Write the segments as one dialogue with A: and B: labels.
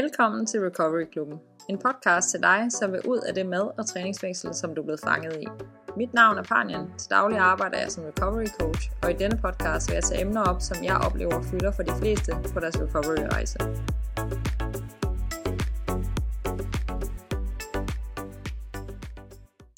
A: Velkommen til Recovery Klubben. En podcast til dig, som vil ud af det mad- og træningsfængsel, som du er blevet fanget i. Mit navn er Panjan. Til daglig arbejder jeg som recovery coach, og i denne podcast vil jeg tage emner op, som jeg oplever fylder for de fleste på deres recovery-rejse.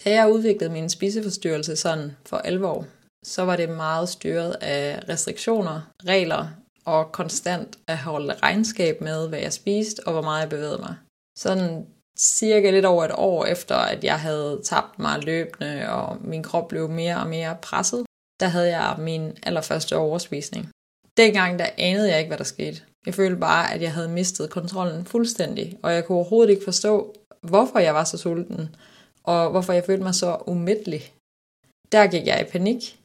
A: Da jeg udviklede min spiseforstyrrelse sådan for alvor, så var det meget styret af restriktioner, regler og konstant at holde regnskab med, hvad jeg spiste og hvor meget jeg bevægede mig. Sådan cirka lidt over et år efter, at jeg havde tabt mig løbende, og min krop blev mere og mere presset, der havde jeg min allerførste overspisning. Dengang der anede jeg ikke, hvad der skete. Jeg følte bare, at jeg havde mistet kontrollen fuldstændig, og jeg kunne overhovedet ikke forstå, hvorfor jeg var så sulten, og hvorfor jeg følte mig så umættelig. Der gik jeg i panik,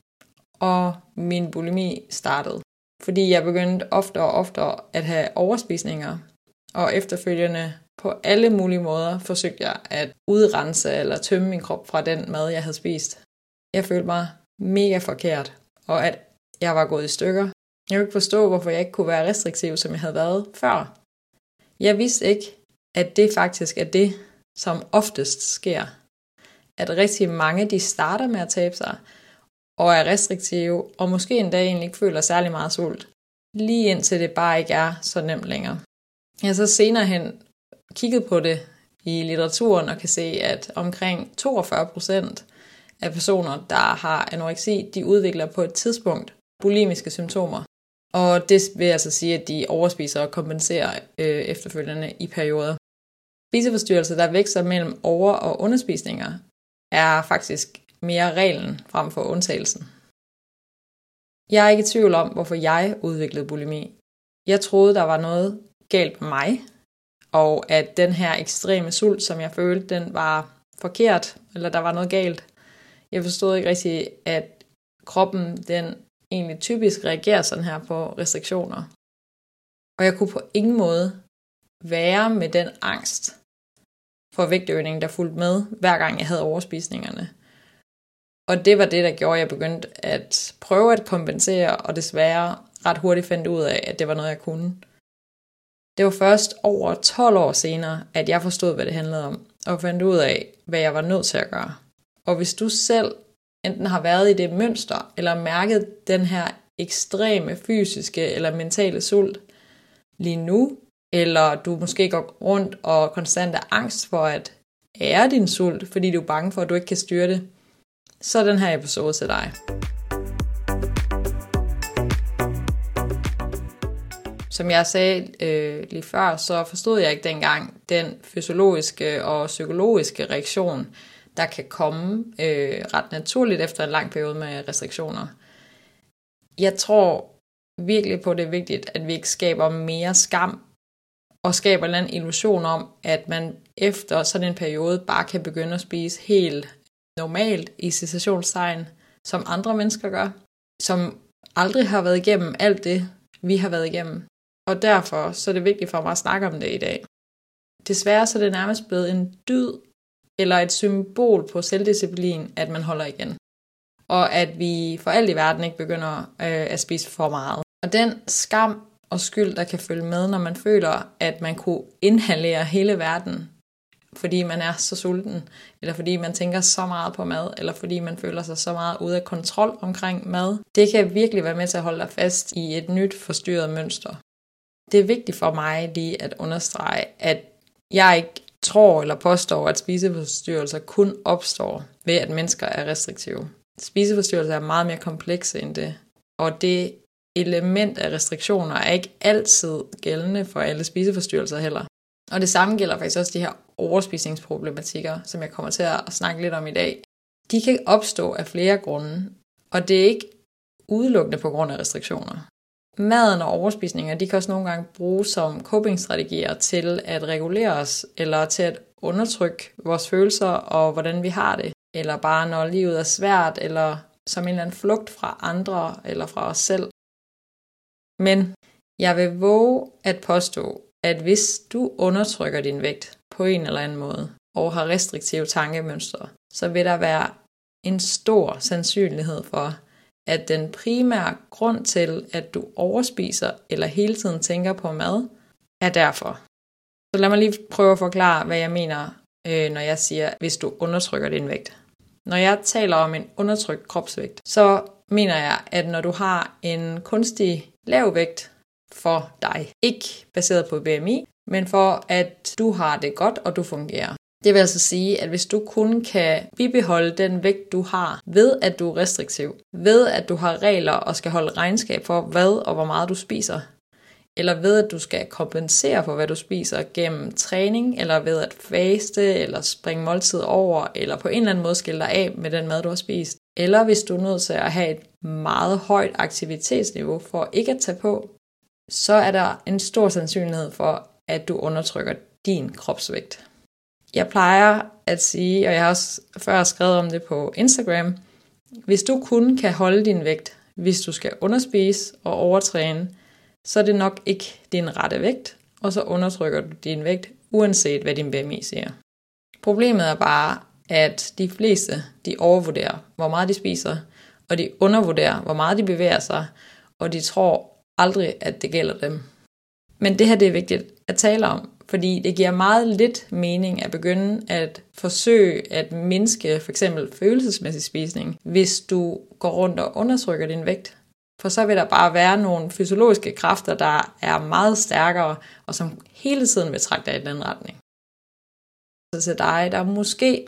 A: og min bulimi startede. Fordi jeg begyndte oftere og oftere at have overspisninger, og efterfølgende på alle mulige måder forsøgte jeg at udrense eller tømme min krop fra den mad, jeg havde spist. Jeg følte mig mega forkert, og at jeg var gået i stykker. Jeg kunne ikke forstå, hvorfor jeg ikke kunne være restriktiv, som jeg havde været før. Jeg vidste ikke, at det faktisk er det, som oftest sker. At rigtig mange de starter med at tabe sig, og er restriktive, og måske endda egentlig ikke føler særlig meget sult. Lige indtil det bare ikke er så nemt længere. Jeg så senere hen kigget på det i litteraturen og kan se, at omkring 42% af personer, der har anoreksi, de udvikler på et tidspunkt bulimiske symptomer. Og det vil altså sige, at de overspiser og kompenserer øh, efterfølgende i perioder. Spiseforstyrrelser, der vækster mellem over- og underspisninger, er faktisk mere reglen frem for undtagelsen. Jeg er ikke i tvivl om, hvorfor jeg udviklede bulimi. Jeg troede, der var noget galt med mig, og at den her ekstreme sult, som jeg følte, den var forkert, eller der var noget galt. Jeg forstod ikke rigtig, at kroppen, den egentlig typisk reagerer sådan her på restriktioner. Og jeg kunne på ingen måde være med den angst for vægtøgning, der fulgte med, hver gang jeg havde overspisningerne. Og det var det, der gjorde, at jeg begyndte at prøve at kompensere, og desværre ret hurtigt fandt ud af, at det var noget, jeg kunne. Det var først over 12 år senere, at jeg forstod, hvad det handlede om, og fandt ud af, hvad jeg var nødt til at gøre. Og hvis du selv enten har været i det mønster, eller mærket den her ekstreme fysiske eller mentale sult lige nu, eller du måske går rundt og konstant er angst for at ære din sult, fordi du er bange for, at du ikke kan styre det, så er den her episode til dig. Som jeg sagde øh, lige før, så forstod jeg ikke dengang den fysiologiske og psykologiske reaktion, der kan komme øh, ret naturligt efter en lang periode med restriktioner. Jeg tror virkelig på, at det er vigtigt, at vi ikke skaber mere skam og skaber en illusion om, at man efter sådan en periode bare kan begynde at spise helt normalt i citationstegn, som andre mennesker gør, som aldrig har været igennem alt det, vi har været igennem. Og derfor så er det vigtigt for mig at snakke om det i dag. Desværre så er det nærmest blevet en dyd eller et symbol på selvdisciplin, at man holder igen. Og at vi for alt i verden ikke begynder øh, at spise for meget. Og den skam og skyld, der kan følge med, når man føler, at man kunne inhalere hele verden, fordi man er så sulten, eller fordi man tænker så meget på mad, eller fordi man føler sig så meget ude af kontrol omkring mad. Det kan virkelig være med til at holde dig fast i et nyt forstyrret mønster. Det er vigtigt for mig lige at understrege, at jeg ikke tror eller påstår, at spiseforstyrrelser kun opstår ved, at mennesker er restriktive. Spiseforstyrrelser er meget mere komplekse end det, og det element af restriktioner er ikke altid gældende for alle spiseforstyrrelser heller. Og det samme gælder faktisk også de her overspisningsproblematikker, som jeg kommer til at snakke lidt om i dag. De kan opstå af flere grunde, og det er ikke udelukkende på grund af restriktioner. Maden og overspisninger, de kan også nogle gange bruges som copingstrategier til at regulere os, eller til at undertrykke vores følelser og hvordan vi har det, eller bare når livet er svært, eller som en eller anden flugt fra andre eller fra os selv. Men jeg vil våge at påstå, at hvis du undertrykker din vægt på en eller anden måde, og har restriktive tankemønstre, så vil der være en stor sandsynlighed for, at den primære grund til, at du overspiser eller hele tiden tænker på mad, er derfor. Så lad mig lige prøve at forklare, hvad jeg mener, øh, når jeg siger, hvis du undertrykker din vægt. Når jeg taler om en undertrykt kropsvægt, så mener jeg, at når du har en kunstig lav vægt for dig, ikke baseret på BMI, men for at du har det godt, og du fungerer. Det vil altså sige, at hvis du kun kan bibeholde den vægt, du har, ved at du er restriktiv, ved at du har regler og skal holde regnskab for, hvad og hvor meget du spiser, eller ved at du skal kompensere for, hvad du spiser gennem træning, eller ved at faste, eller springe måltid over, eller på en eller anden måde skille dig af med den mad, du har spist. Eller hvis du er nødt til at have et meget højt aktivitetsniveau for ikke at tage på, så er der en stor sandsynlighed for, at du undertrykker din kropsvægt. Jeg plejer at sige, og jeg har også før skrevet om det på Instagram, hvis du kun kan holde din vægt, hvis du skal underspise og overtræne, så er det nok ikke din rette vægt, og så undertrykker du din vægt, uanset hvad din BMI siger. Problemet er bare, at de fleste de overvurderer, hvor meget de spiser, og de undervurderer, hvor meget de bevæger sig, og de tror aldrig, at det gælder dem. Men det her det er vigtigt at tale om, fordi det giver meget lidt mening at begynde at forsøge at mindske for eksempel følelsesmæssig spisning, hvis du går rundt og undertrykker din vægt. For så vil der bare være nogle fysiologiske kræfter, der er meget stærkere, og som hele tiden vil trække dig i den retning. Så til dig, der måske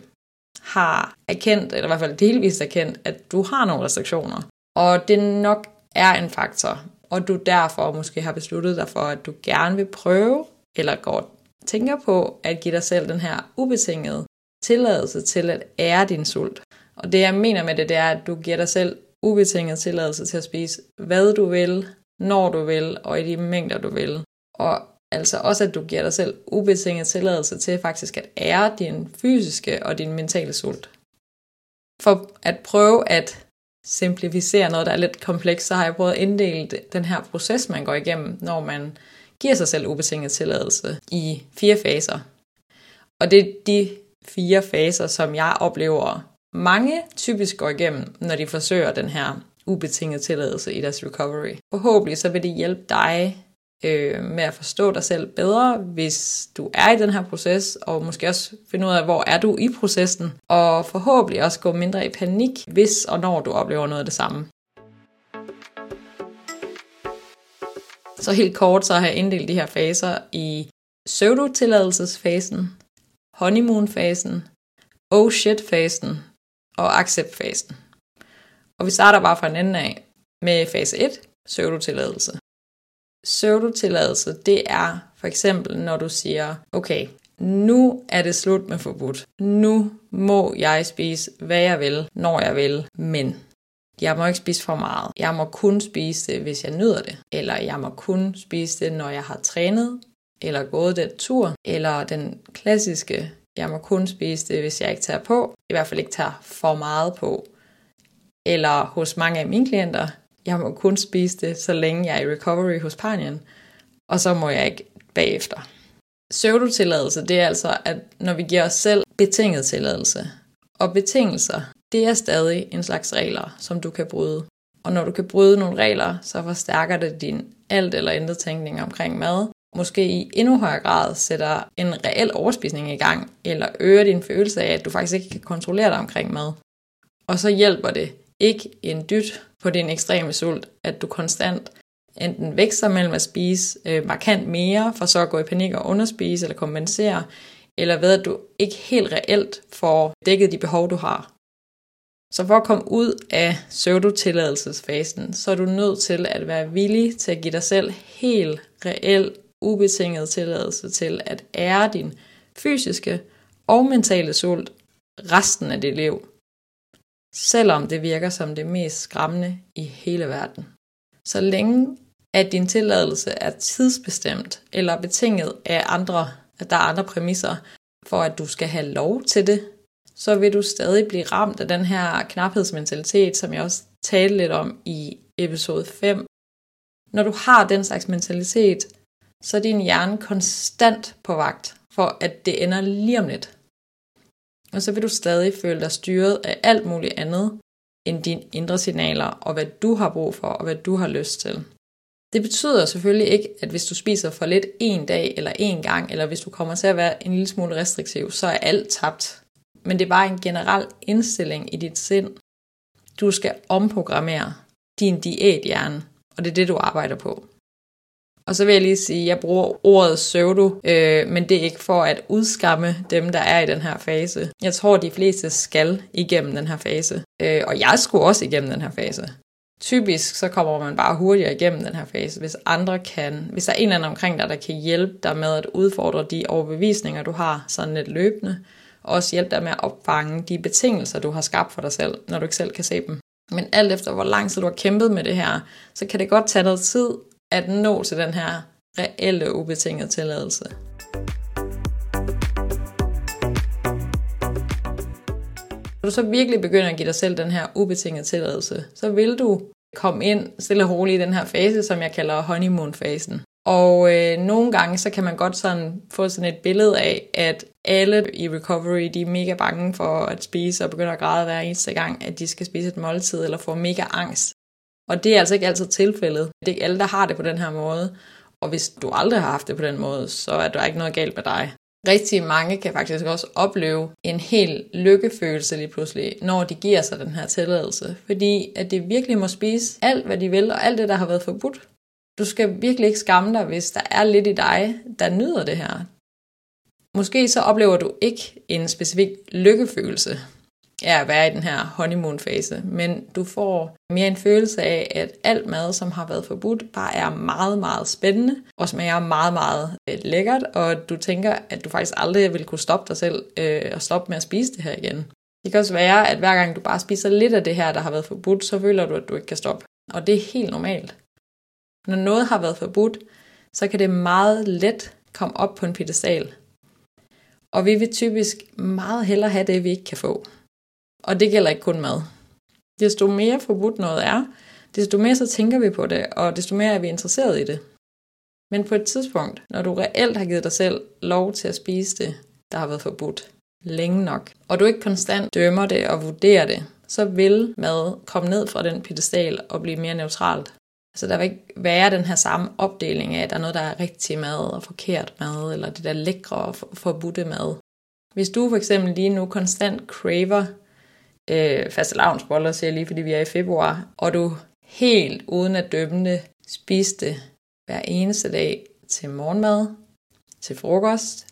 A: har erkendt, eller i hvert fald delvist erkendt, at du har nogle restriktioner, og det nok er en faktor, og du derfor måske har besluttet dig for, at du gerne vil prøve, eller går tænker på at give dig selv den her ubetingede tilladelse til at ære din sult. Og det jeg mener med det, det er, at du giver dig selv ubetinget tilladelse til at spise, hvad du vil, når du vil, og i de mængder du vil. Og altså også, at du giver dig selv ubetinget tilladelse til faktisk at ære din fysiske og din mentale sult. For at prøve at simplificere noget, der er lidt komplekst, så har jeg prøvet at inddele den her proces, man går igennem, når man giver sig selv ubetinget tilladelse i fire faser. Og det er de fire faser, som jeg oplever mange typisk går igennem, når de forsøger den her ubetinget tilladelse i deres recovery. Forhåbentlig så vil det hjælpe dig øh, med at forstå dig selv bedre, hvis du er i den her proces, og måske også finde ud af, hvor er du i processen, og forhåbentlig også gå mindre i panik, hvis og når du oplever noget af det samme. Så helt kort så har jeg inddelt de her faser i pseudo-tilladelsesfasen, honeymoon-fasen, oh shit-fasen og accept-fasen. Og vi starter bare fra en ende af med fase 1, pseudotilladelse. Pseudo-tilladelse, det er for eksempel, når du siger, okay, nu er det slut med forbudt. Nu må jeg spise, hvad jeg vil, når jeg vil, men jeg må ikke spise for meget. Jeg må kun spise det, hvis jeg nyder det. Eller jeg må kun spise det, når jeg har trænet, eller gået den tur. Eller den klassiske, jeg må kun spise det, hvis jeg ikke tager på. I hvert fald ikke tager for meget på. Eller hos mange af mine klienter, jeg må kun spise det, så længe jeg er i recovery hos panien. Og så må jeg ikke bagefter. Pseudotilladelse, det er altså, at når vi giver os selv betinget tilladelse. Og betingelser, det er stadig en slags regler, som du kan bryde. Og når du kan bryde nogle regler, så forstærker det din alt eller intet tænkning omkring mad. Måske i endnu højere grad sætter en reel overspisning i gang, eller øger din følelse af, at du faktisk ikke kan kontrollere dig omkring mad. Og så hjælper det ikke en dyt på din ekstreme sult, at du konstant enten vækster mellem at spise øh, markant mere, for så at gå i panik og underspise eller kompensere, eller ved at du ikke helt reelt får dækket de behov, du har. Så for at komme ud af pseudotilladelsesfasen, så er du nødt til at være villig til at give dig selv helt reel, ubetinget tilladelse til at ære din fysiske og mentale sult resten af dit liv. Selvom det virker som det mest skræmmende i hele verden. Så længe at din tilladelse er tidsbestemt eller betinget af andre, at der er andre præmisser for at du skal have lov til det, så vil du stadig blive ramt af den her knaphedsmentalitet, som jeg også talte lidt om i episode 5. Når du har den slags mentalitet, så er din hjerne konstant på vagt for, at det ender lige om lidt. Og så vil du stadig føle dig styret af alt muligt andet end dine indre signaler og hvad du har brug for og hvad du har lyst til. Det betyder selvfølgelig ikke, at hvis du spiser for lidt en dag eller en gang, eller hvis du kommer til at være en lille smule restriktiv, så er alt tabt. Men det er bare en generel indstilling i dit sind. Du skal omprogrammere din diæthjerne, og det er det, du arbejder på. Og så vil jeg lige sige, at jeg bruger ordet pseudo, øh, men det er ikke for at udskamme dem, der er i den her fase. Jeg tror, de fleste skal igennem den her fase. Øh, og jeg skulle også igennem den her fase. Typisk så kommer man bare hurtigere igennem den her fase, hvis andre kan, hvis der er en eller anden omkring dig, der kan hjælpe dig med at udfordre de overbevisninger, du har sådan lidt løbende, og også hjælpe dig med at opfange de betingelser, du har skabt for dig selv, når du ikke selv kan se dem. Men alt efter hvor lang tid du har kæmpet med det her, så kan det godt tage noget tid at nå til den her reelle ubetingede tilladelse. Når du så virkelig begynder at give dig selv den her ubetingede tilladelse, så vil du komme ind stille og roligt i den her fase, som jeg kalder honeymoon-fasen. Og øh, nogle gange, så kan man godt sådan få sådan et billede af, at alle i recovery, de er mega bange for at spise og begynder at græde hver eneste gang, at de skal spise et måltid, eller får mega angst. Og det er altså ikke altid tilfældet. Det er ikke alle, der har det på den her måde. Og hvis du aldrig har haft det på den måde, så er der ikke noget galt med dig. Rigtig mange kan faktisk også opleve en helt lykkefølelse lige pludselig, når de giver sig den her tilladelse. Fordi at de virkelig må spise alt, hvad de vil, og alt det, der har været forbudt. Du skal virkelig ikke skamme dig, hvis der er lidt i dig, der nyder det her. Måske så oplever du ikke en specifik lykkefølelse er at være i den her honeymoon-fase, men du får mere en følelse af, at alt mad, som har været forbudt, bare er meget, meget spændende, og smager meget, meget øh, lækkert, og du tænker, at du faktisk aldrig vil kunne stoppe dig selv øh, og stoppe med at spise det her igen. Det kan også være, at hver gang du bare spiser lidt af det her, der har været forbudt, så føler du, at du ikke kan stoppe. Og det er helt normalt. Når noget har været forbudt, så kan det meget let komme op på en pedestal. Og vi vil typisk meget hellere have det, vi ikke kan få. Og det gælder ikke kun mad. Desto mere forbudt noget er, desto mere så tænker vi på det, og desto mere er vi interesseret i det. Men på et tidspunkt, når du reelt har givet dig selv lov til at spise det, der har været forbudt længe nok, og du ikke konstant dømmer det og vurderer det, så vil mad komme ned fra den pedestal og blive mere neutralt. Så der vil ikke være den her samme opdeling af, at der er noget, der er rigtig mad og forkert mad, eller det der lækre og forbudte mad. Hvis du for eksempel lige nu konstant craver øh, faste lavnsboller, siger jeg lige, fordi vi er i februar, og du helt uden at dømme spiste hver eneste dag til morgenmad, til frokost,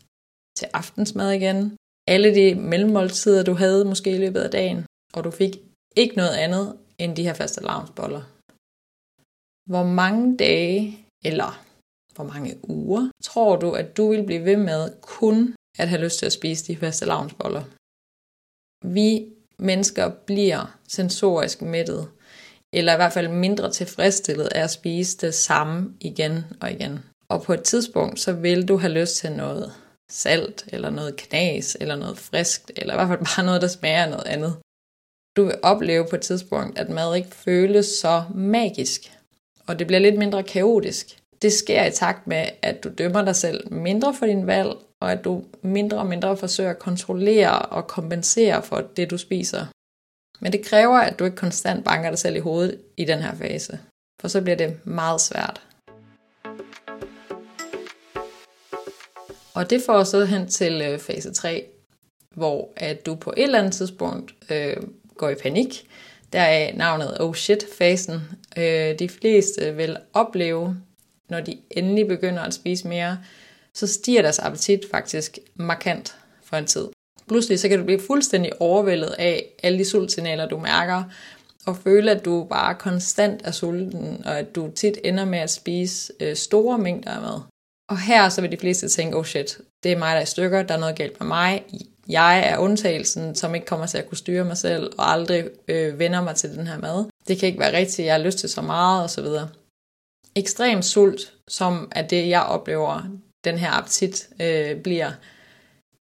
A: til aftensmad igen, alle de mellemmåltider, du havde måske i løbet af dagen, og du fik ikke noget andet end de her faste lavnsboller. Hvor mange dage, eller hvor mange uger, tror du, at du vil blive ved med kun at have lyst til at spise de faste lavnsboller? Vi mennesker bliver sensorisk mættet, eller i hvert fald mindre tilfredsstillet af at spise det samme igen og igen. Og på et tidspunkt, så vil du have lyst til noget salt, eller noget knas, eller noget friskt, eller i hvert fald bare noget, der smager noget andet. Du vil opleve på et tidspunkt, at mad ikke føles så magisk, og det bliver lidt mindre kaotisk. Det sker i takt med, at du dømmer dig selv mindre for din valg, og at du mindre og mindre forsøger at kontrollere og kompensere for det, du spiser. Men det kræver, at du ikke konstant banker dig selv i hovedet i den her fase, for så bliver det meget svært. Og det får os så hen til øh, fase 3, hvor at du på et eller andet tidspunkt øh, går i panik. Der er navnet oh shit-fasen. Øh, de fleste vil opleve, når de endelig begynder at spise mere, så stiger deres appetit faktisk markant for en tid. Pludselig så kan du blive fuldstændig overvældet af alle de sultsignaler, du mærker, og føle, at du bare konstant er sulten, og at du tit ender med at spise øh, store mængder af mad. Og her så vil de fleste tænke, oh shit, det er mig, der er i stykker, der er noget galt med mig, jeg er undtagelsen, som ikke kommer til at kunne styre mig selv, og aldrig øh, vender mig til den her mad. Det kan ikke være rigtigt, jeg har lyst til så meget, osv. Ekstrem sult, som er det, jeg oplever, den her appetit øh, bliver,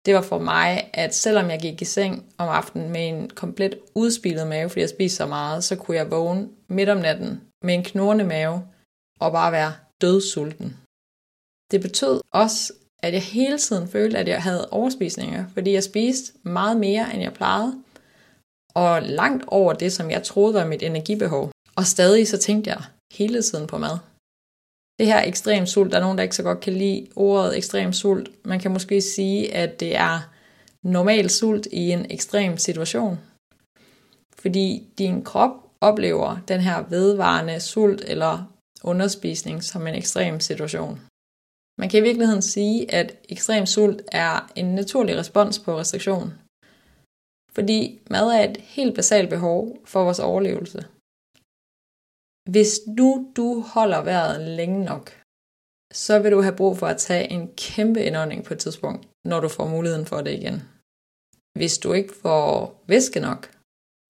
A: det var for mig, at selvom jeg gik i seng om aftenen med en komplet udspilet mave, fordi jeg spiste så meget, så kunne jeg vågne midt om natten med en knurrende mave og bare være dødsulten. Det betød også, at jeg hele tiden følte, at jeg havde overspisninger, fordi jeg spiste meget mere, end jeg plejede, og langt over det, som jeg troede var mit energibehov. Og stadig så tænkte jeg hele tiden på mad. Det her ekstrem sult, der er nogen, der ikke så godt kan lide ordet ekstrem sult. Man kan måske sige, at det er normal sult i en ekstrem situation. Fordi din krop oplever den her vedvarende sult eller underspisning som en ekstrem situation. Man kan i virkeligheden sige, at ekstrem sult er en naturlig respons på restriktion. Fordi mad er et helt basalt behov for vores overlevelse. Hvis nu du holder vejret længe nok, så vil du have brug for at tage en kæmpe indånding på et tidspunkt, når du får muligheden for det igen. Hvis du ikke får væske nok,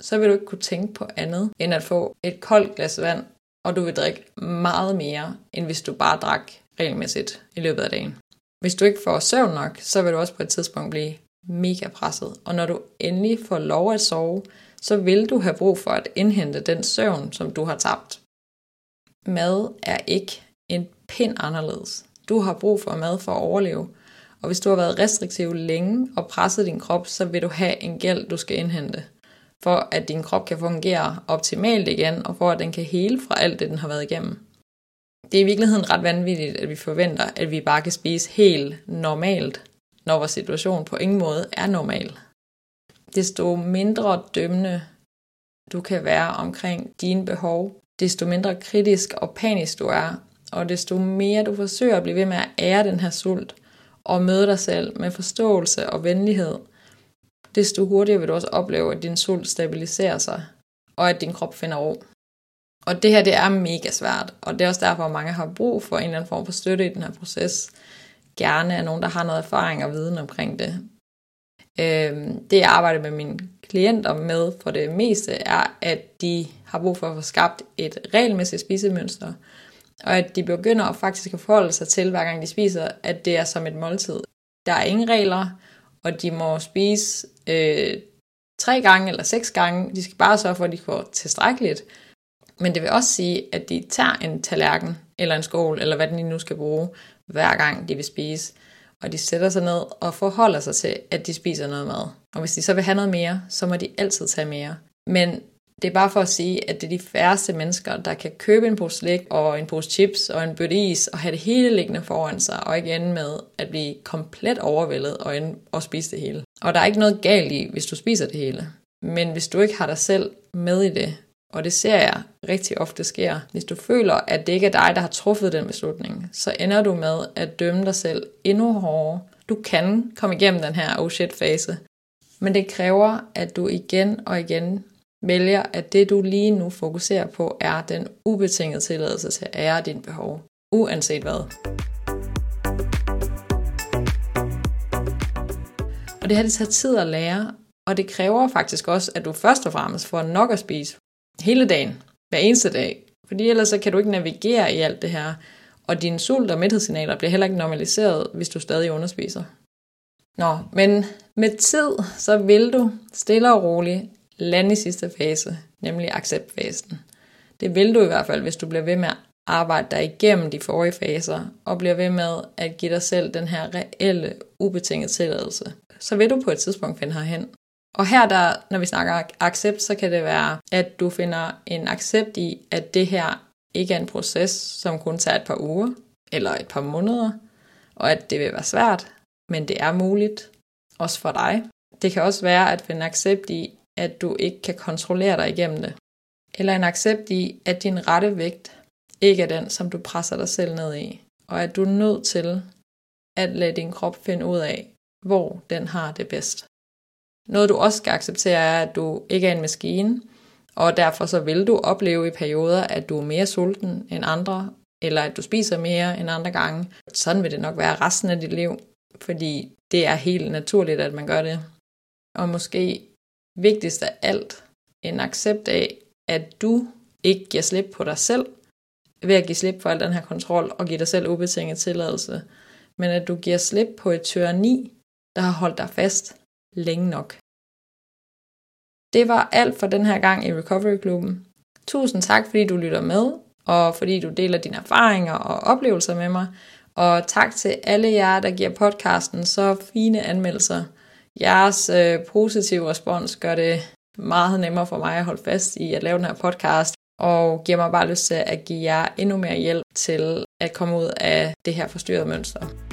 A: så vil du ikke kunne tænke på andet end at få et koldt glas vand, og du vil drikke meget mere, end hvis du bare drak regelmæssigt i løbet af dagen. Hvis du ikke får søvn nok, så vil du også på et tidspunkt blive mega presset. Og når du endelig får lov at sove, så vil du have brug for at indhente den søvn, som du har tabt. Mad er ikke en pind anderledes. Du har brug for mad for at overleve. Og hvis du har været restriktiv længe og presset din krop, så vil du have en gæld, du skal indhente. For at din krop kan fungere optimalt igen, og for at den kan hele fra alt det, den har været igennem. Det er i virkeligheden ret vanvittigt, at vi forventer, at vi bare kan spise helt normalt, når vores situation på ingen måde er normal. Desto mindre dømmende du kan være omkring dine behov, desto mindre kritisk og panisk du er, og desto mere du forsøger at blive ved med at ære den her sult, og møde dig selv med forståelse og venlighed, desto hurtigere vil du også opleve, at din sult stabiliserer sig, og at din krop finder ro. Og det her, det er mega svært, og det er også derfor, at mange har brug for en eller anden form for støtte i den her proces. Gerne af nogen, der har noget erfaring og viden omkring det. Øhm, det jeg arbejder med min klienter med for det meste, er, at de har brug for at få skabt et regelmæssigt spisemønster, og at de begynder at faktisk at forholde sig til, hver gang de spiser, at det er som et måltid. Der er ingen regler, og de må spise øh, tre gange eller seks gange. De skal bare sørge for, at de får tilstrækkeligt. Men det vil også sige, at de tager en tallerken eller en skål, eller hvad den nu skal bruge, hver gang de vil spise. Og de sætter sig ned og forholder sig til, at de spiser noget mad. Og hvis de så vil have noget mere, så må de altid tage mere. Men det er bare for at sige, at det er de færreste mennesker, der kan købe en pose slik og en pose chips og en bøtte is og have det hele liggende foran sig, og ikke ende med at blive komplet overvældet og, ende og spise det hele. Og der er ikke noget galt i, hvis du spiser det hele. Men hvis du ikke har dig selv med i det, og det ser jeg rigtig ofte sker, hvis du føler, at det ikke er dig, der har truffet den beslutning, så ender du med at dømme dig selv endnu hårdere. Du kan komme igennem den her oh shit fase, men det kræver, at du igen og igen vælger, at det du lige nu fokuserer på, er den ubetingede tilladelse til at ære dine behov, uanset hvad. Og det har det taget tid at lære, og det kræver faktisk også, at du først og fremmest får nok at spise hele dagen, hver eneste dag. Fordi ellers så kan du ikke navigere i alt det her, og dine sult- og mæthedssignaler bliver heller ikke normaliseret, hvis du stadig underspiser. Nå, men med tid, så vil du stille og roligt lande i sidste fase, nemlig acceptfasen. Det vil du i hvert fald, hvis du bliver ved med at arbejde dig igennem de forrige faser, og bliver ved med at give dig selv den her reelle, ubetingede tilladelse. Så vil du på et tidspunkt finde herhen. Og her, der, når vi snakker accept, så kan det være, at du finder en accept i, at det her ikke er en proces, som kun tager et par uger eller et par måneder, og at det vil være svært, men det er muligt, også for dig. Det kan også være at finde accept i, at du ikke kan kontrollere dig igennem det. Eller en accept i, at din rette vægt ikke er den, som du presser dig selv ned i, og at du er nødt til at lade din krop finde ud af, hvor den har det bedst. Noget du også skal acceptere er, at du ikke er en maskine, og derfor så vil du opleve i perioder, at du er mere sulten end andre, eller at du spiser mere end andre gange. Sådan vil det nok være resten af dit liv, fordi det er helt naturligt, at man gør det. Og måske vigtigst af alt en accept af, at du ikke giver slip på dig selv, ved at give slip for al den her kontrol og give dig selv ubetinget tilladelse, men at du giver slip på et tyranni, der har holdt dig fast længe nok. Det var alt for den her gang i Recovery Klubben. Tusind tak, fordi du lytter med, og fordi du deler dine erfaringer og oplevelser med mig. Og tak til alle jer, der giver podcasten så fine anmeldelser. Jeres øh, positive respons gør det meget nemmere for mig at holde fast i at lave den her podcast. og giver mig bare lyst til at give jer endnu mere hjælp til at komme ud af det her forstyrrede mønster.